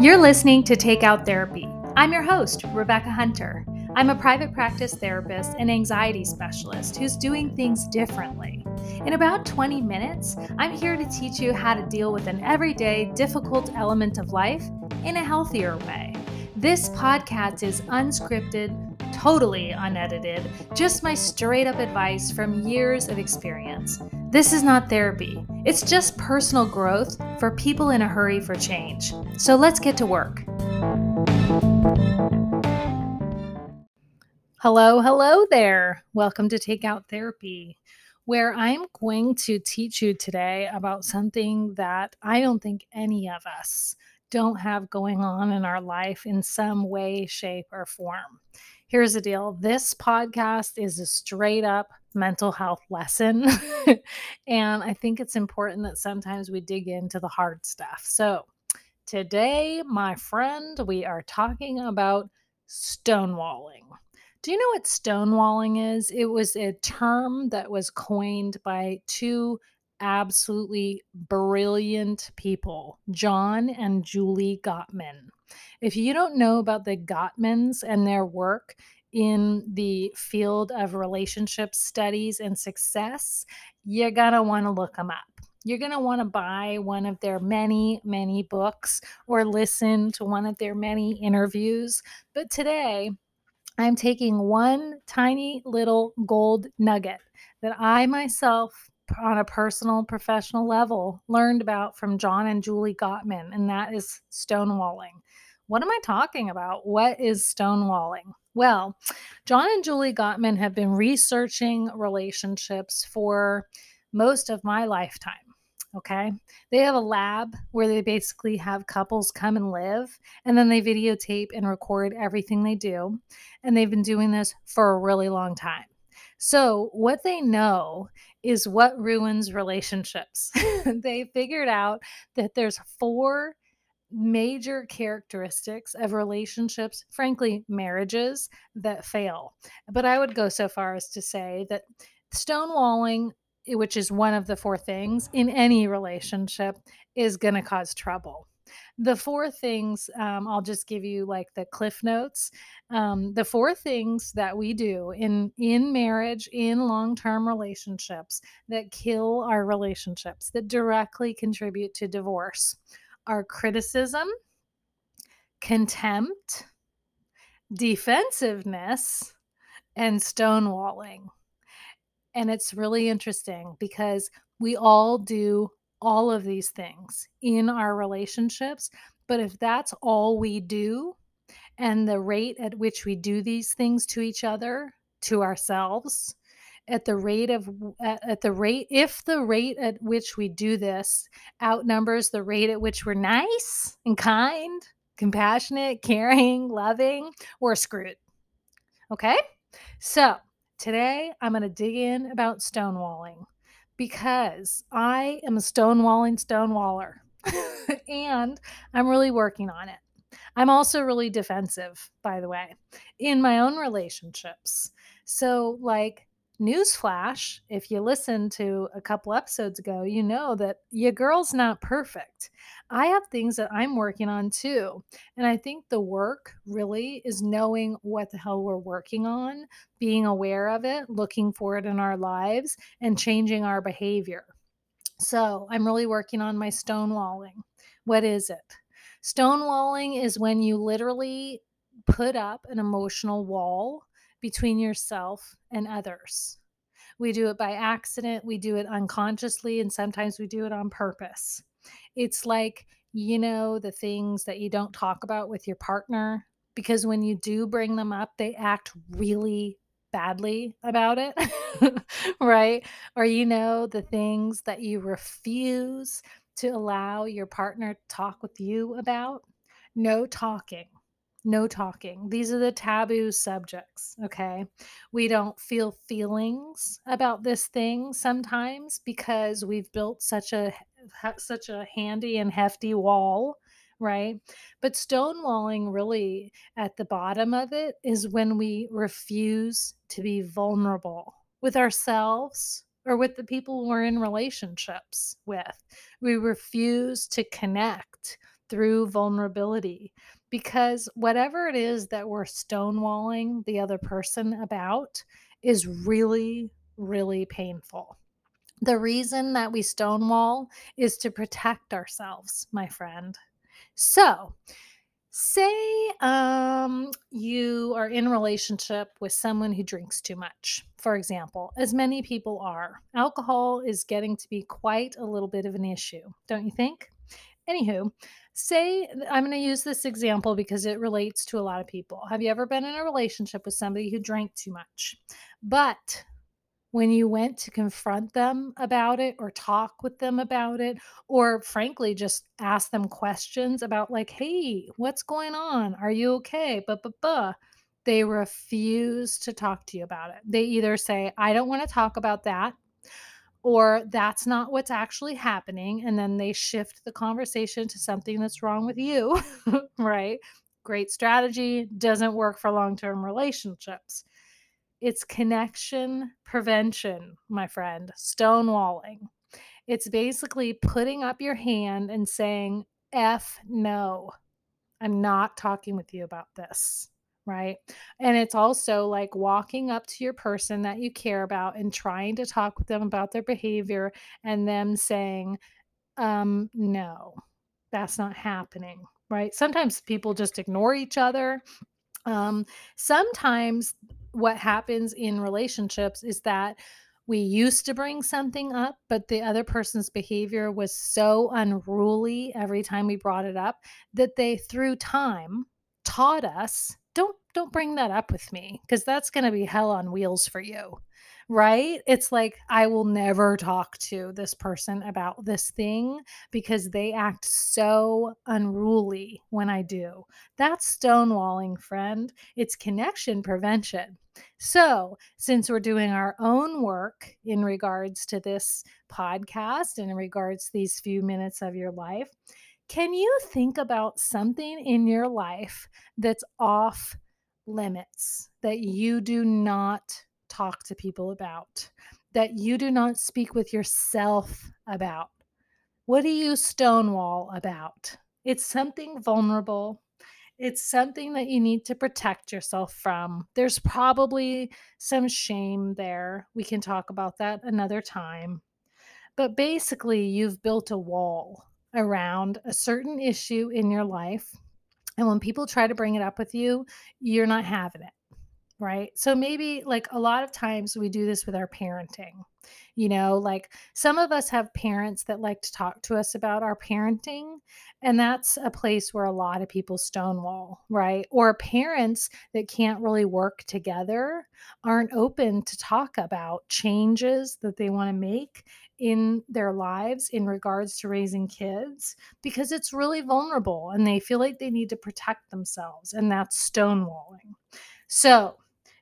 You're listening to Takeout Therapy. I'm your host, Rebecca Hunter. I'm a private practice therapist and anxiety specialist who's doing things differently. In about 20 minutes, I'm here to teach you how to deal with an everyday, difficult element of life in a healthier way. This podcast is unscripted, totally unedited, just my straight up advice from years of experience. This is not therapy, it's just personal growth for people in a hurry for change. So let's get to work. Hello, hello there. Welcome to Take Out Therapy, where I'm going to teach you today about something that I don't think any of us don't have going on in our life in some way, shape, or form. Here's the deal this podcast is a straight up mental health lesson. and I think it's important that sometimes we dig into the hard stuff. So, today, my friend, we are talking about stonewalling. Do you know what stonewalling is? It was a term that was coined by two absolutely brilliant people, John and Julie Gottman. If you don't know about the Gottmans and their work, in the field of relationship studies and success, you're going to want to look them up. You're going to want to buy one of their many, many books or listen to one of their many interviews. But today, I'm taking one tiny little gold nugget that I myself, on a personal, professional level, learned about from John and Julie Gottman, and that is stonewalling. What am I talking about? What is stonewalling? Well, John and Julie Gottman have been researching relationships for most of my lifetime. Okay. They have a lab where they basically have couples come and live, and then they videotape and record everything they do. And they've been doing this for a really long time. So, what they know is what ruins relationships. they figured out that there's four major characteristics of relationships, frankly, marriages that fail. But I would go so far as to say that stonewalling, which is one of the four things in any relationship, is going to cause trouble. The four things, um, I'll just give you like the cliff notes. Um, the four things that we do in in marriage, in long term relationships that kill our relationships, that directly contribute to divorce are criticism, contempt, defensiveness, and stonewalling. And it's really interesting because we all do all of these things in our relationships. But if that's all we do, and the rate at which we do these things to each other, to ourselves, at the rate of at, the rate if the rate at which we do this outnumbers the rate at which we're nice and kind compassionate caring loving we're screwed. Okay? So today i'm going to dig in about stonewalling because i am a stonewalling stonewaller and i'm really working on it. I'm also really defensive, by the way, in my own relationships. So, like, newsflash if you listen to a couple episodes ago you know that your girl's not perfect. I have things that i'm working on too and i think the work really is knowing what the hell we're working on being aware of it looking for it in our lives and changing our behavior. So i'm really working on my stonewalling. What is it? Stonewalling is when you literally put up an emotional wall between yourself and others. We do it by accident, we do it unconsciously, and sometimes we do it on purpose. It's like, you know, the things that you don't talk about with your partner, because when you do bring them up, they act really badly about it, right? Or, you know, the things that you refuse to allow your partner to talk with you about. No talking no talking. These are the taboo subjects, okay? We don't feel feelings about this thing sometimes because we've built such a such a handy and hefty wall, right? But stonewalling really at the bottom of it is when we refuse to be vulnerable with ourselves or with the people we're in relationships with. We refuse to connect through vulnerability because whatever it is that we're stonewalling the other person about is really, really painful. The reason that we stonewall is to protect ourselves, my friend. So, say um, you are in relationship with someone who drinks too much, for example, as many people are. Alcohol is getting to be quite a little bit of an issue, don't you think? Anywho, say I'm going to use this example because it relates to a lot of people. Have you ever been in a relationship with somebody who drank too much? But when you went to confront them about it or talk with them about it or frankly just ask them questions about like hey what's going on are you okay but but but they refuse to talk to you about it they either say i don't want to talk about that or that's not what's actually happening and then they shift the conversation to something that's wrong with you right great strategy doesn't work for long-term relationships it's connection prevention, my friend, stonewalling. It's basically putting up your hand and saying, F no, I'm not talking with you about this. Right. And it's also like walking up to your person that you care about and trying to talk with them about their behavior and them saying, um, no, that's not happening. Right. Sometimes people just ignore each other. Um, sometimes what happens in relationships is that we used to bring something up, but the other person's behavior was so unruly every time we brought it up that they, through time, taught us don't don't bring that up with me because that's going to be hell on wheels for you right? It's like, I will never talk to this person about this thing because they act so unruly when I do. That's stonewalling, friend. It's connection prevention. So, since we're doing our own work in regards to this podcast and in regards to these few minutes of your life, can you think about something in your life that's off limits that you do not talk to people about, that you do not speak with yourself about? What do you stonewall about? It's something vulnerable. It's something that you need to protect yourself from. There's probably some shame there. We can talk about that another time. But basically, you've built a wall around a certain issue in your life. And when people try to bring it up with you, you're not having it right? So maybe like a lot of times we do this with our parenting. You know, like some of us have parents that like to talk to us about our parenting, and that's a place where a lot of people stonewall, right? Or parents that can't really work together aren't open to talk about changes that they want to make in their lives in regards to raising kids because it's really vulnerable and they feel like they need to protect themselves, and that's stonewalling. So,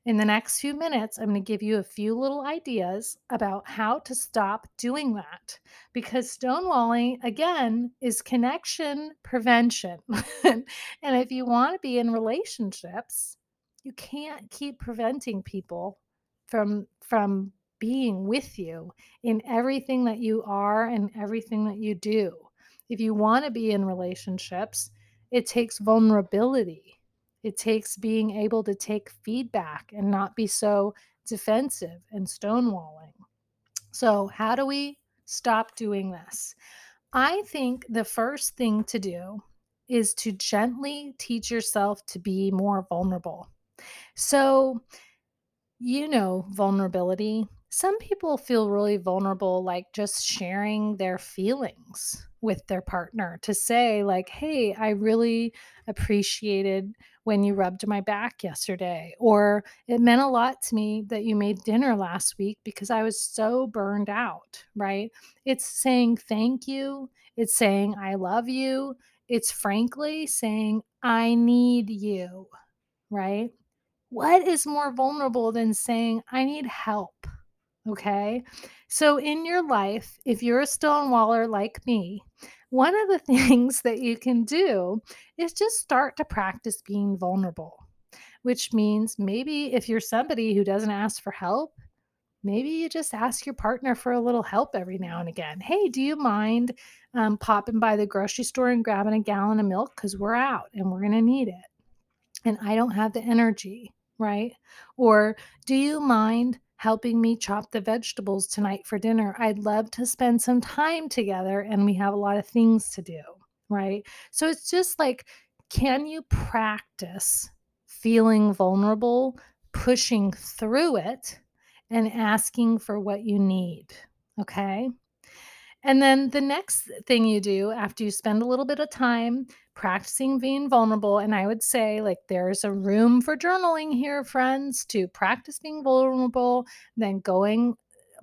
in the next few minutes, I'm going to give you a few little ideas about how to stop doing that because stonewalling, again, is connection prevention. and if you want to be in relationships, you can't keep preventing people from from being with you in everything that you are and everything that you do. If you want to be in relationships, it takes vulnerability it takes being able to take feedback and not be so defensive and stonewalling. So, how do we stop doing this? I think the first thing to do is to gently teach yourself to be more vulnerable. So, you know, vulnerability. Some people feel really vulnerable, like just sharing their feelings with their partner to say, like, hey, I really appreciated when you rubbed my back yesterday. Or it meant a lot to me that you made dinner last week because I was so burned out, right? It's saying thank you. It's saying I love you. It's frankly saying I need you, right? What is more vulnerable than saying I need help? Okay. So, in your life, if you're a stonewaller like me, one of the things that you can do is just start to practice being vulnerable, which means maybe if you're somebody who doesn't ask for help, maybe you just ask your partner for a little help every now and again. Hey, do you mind um, popping by the grocery store and grabbing a gallon of milk? Because we're out and we're going to need it. And I don't have the energy, right? Or do you mind helping me chop the vegetables tonight for dinner? I'd love to spend some time together and we have a lot of things to do, right? So it's just like, can you practice feeling vulnerable, pushing through it? and asking for what you need. Okay. And then the next thing you do after you spend a little bit of time practicing being vulnerable, and I would say, like, there's a room for journaling here, friends, to practice being vulnerable, then going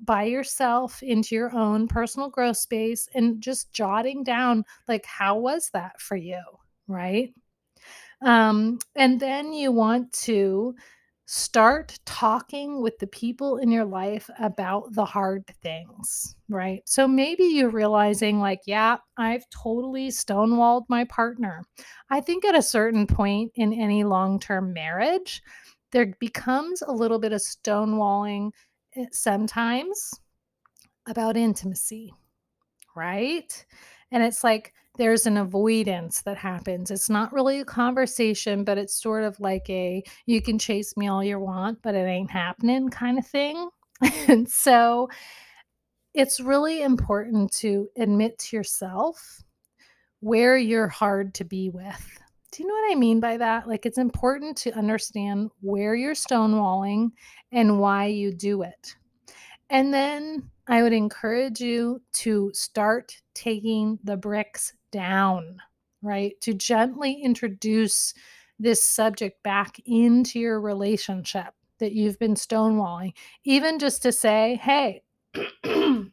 by yourself into your own personal growth space and just jotting down, like, how was that for you? Right. Um, and then you want to start talking with the people in your life about the hard things, right? So maybe you're realizing, like, yeah, I've totally stonewalled my partner. I think at a certain point in any long term marriage, there becomes a little bit of stonewalling eh, sometimes about intimacy, right? And it's like, there's an avoidance that happens. It's not really a conversation, but it's sort of like a you can chase me all you want, but it ain't happening kind of thing. and so it's really important to admit to yourself where you're hard to be with. Do you know what I mean by that? Like, it's important to understand where you're stonewalling and why you do it. And then I would encourage you to start taking the bricks down, right? To gently introduce this subject back into your relationship that you've been stonewalling, even just to say, hey,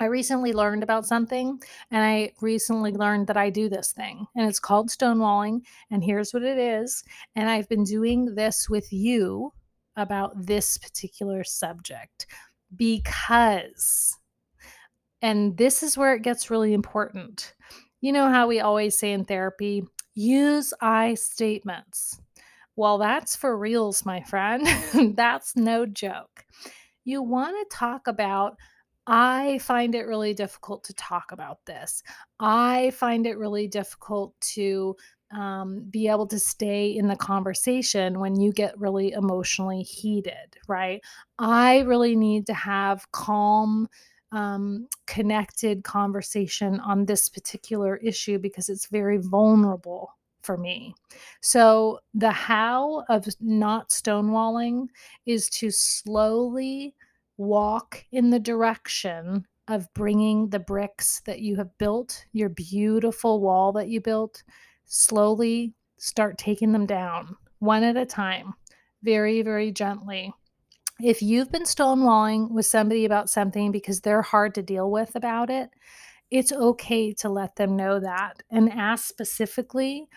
I recently learned about something and I recently learned that I do this thing and it's called stonewalling and here's what it is and I've been doing this with you about this particular subject because and this is where it gets really important you know how we always say in therapy, use I statements. Well, that's for reals, my friend. that's no joke. You want to talk about I find it really difficult to talk about this. I find it really difficult to um, be able to stay in the conversation when you get really emotionally heated, right? I really need to have calm um, connected conversation on this particular issue because it's very vulnerable for me. So, the how of not stonewalling is to slowly walk in the direction of bringing the bricks that you have built, your beautiful wall that you built, slowly start taking them down one at a time, very, very gently. If you've been stonewalling with somebody about something because they're hard to deal with about it, it's okay to let them know that and ask specifically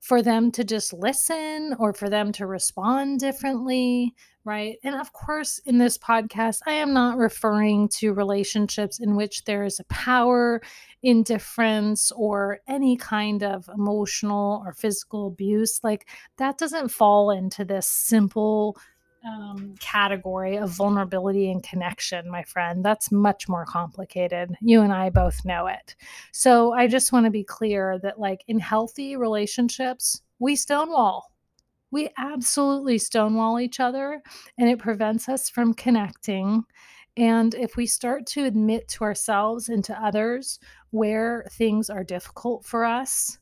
for them to just listen or for them to respond differently, right? And of course, in this podcast, I am not referring to relationships in which there is a power indifference or any kind of emotional or physical abuse. Like that doesn't fall into this simple um, category of vulnerability and connection, my friend. That's much more complicated. You and I both know it. So I just want to be clear that, like, in healthy relationships, we stonewall. We absolutely stonewall each other, and it prevents us from connecting. And if we start to admit to ourselves and to others where things are difficult for us,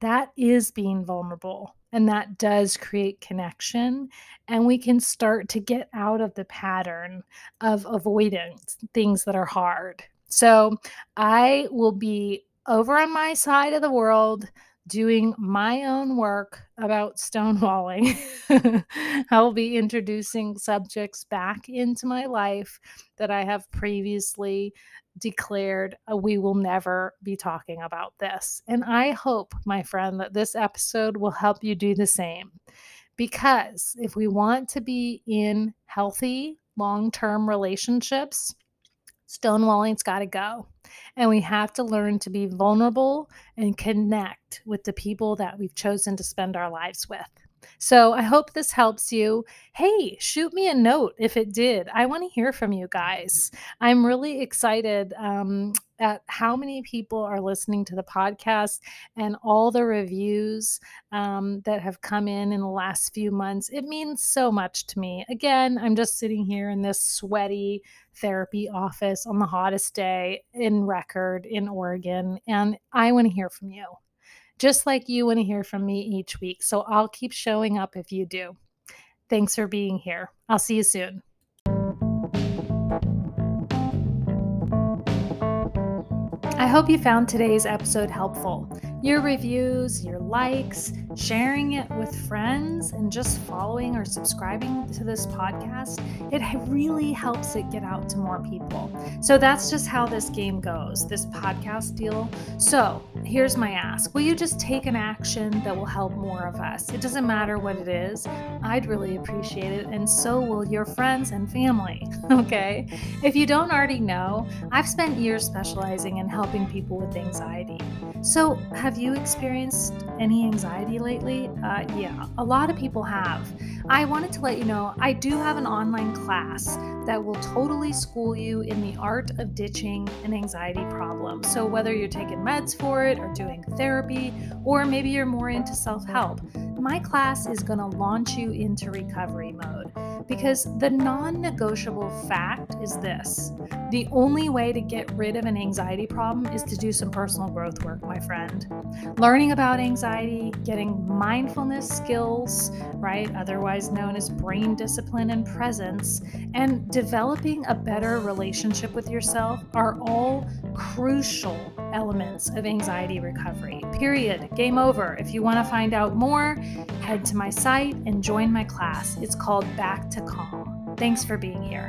that is being vulnerable and that does create connection and we can start to get out of the pattern of avoiding things that are hard so i will be over on my side of the world doing my own work about stonewalling. I will be introducing subjects back into my life that I have previously declared uh, we will never be talking about this. And I hope, my friend, that this episode will help you do the same. Because if we want to be in healthy, long term relationships, stonewalling's got to go. And we have to learn to be vulnerable and connect with the people that we've chosen to spend our lives with. So I hope this helps you. Hey, shoot me a note if it did. I want to hear from you guys. I'm really excited um, at how many people are listening to the podcast and all the reviews um, that have come in in the last few months. It means so much to me. Again, I'm just sitting here in this sweaty therapy office on the hottest day in record in Oregon, and I want to hear from you just like you want to hear from me each week. So I'll keep showing up if you do. Thanks for being here. I'll see you soon. I hope you found today's episode helpful. Your reviews, your likes, sharing it with friends, and just following or subscribing to this podcast, it really helps it get out to more people. So that's just how this game goes, this podcast deal. So here's my ask Will you just take an action that will help more of us? It doesn't matter what it is, I'd really appreciate it, and so will your friends and family. Okay? If you don't already know, I've spent years specializing in helping people with anxiety. So, have you experienced any anxiety lately? Uh, yeah, a lot of people have. I wanted to let you know I do have an online class that will totally school you in the art of ditching an anxiety problem. So, whether you're taking meds for or doing therapy, or maybe you're more into self help, my class is going to launch you into recovery mode because the non negotiable fact is this the only way to get rid of an anxiety problem is to do some personal growth work, my friend. Learning about anxiety, getting mindfulness skills, right, otherwise known as brain discipline and presence, and developing a better relationship with yourself are all crucial elements of anxiety recovery. Period. Game over. If you want to find out more, head to my site and join my class. It's called Back to Calm. Thanks for being here.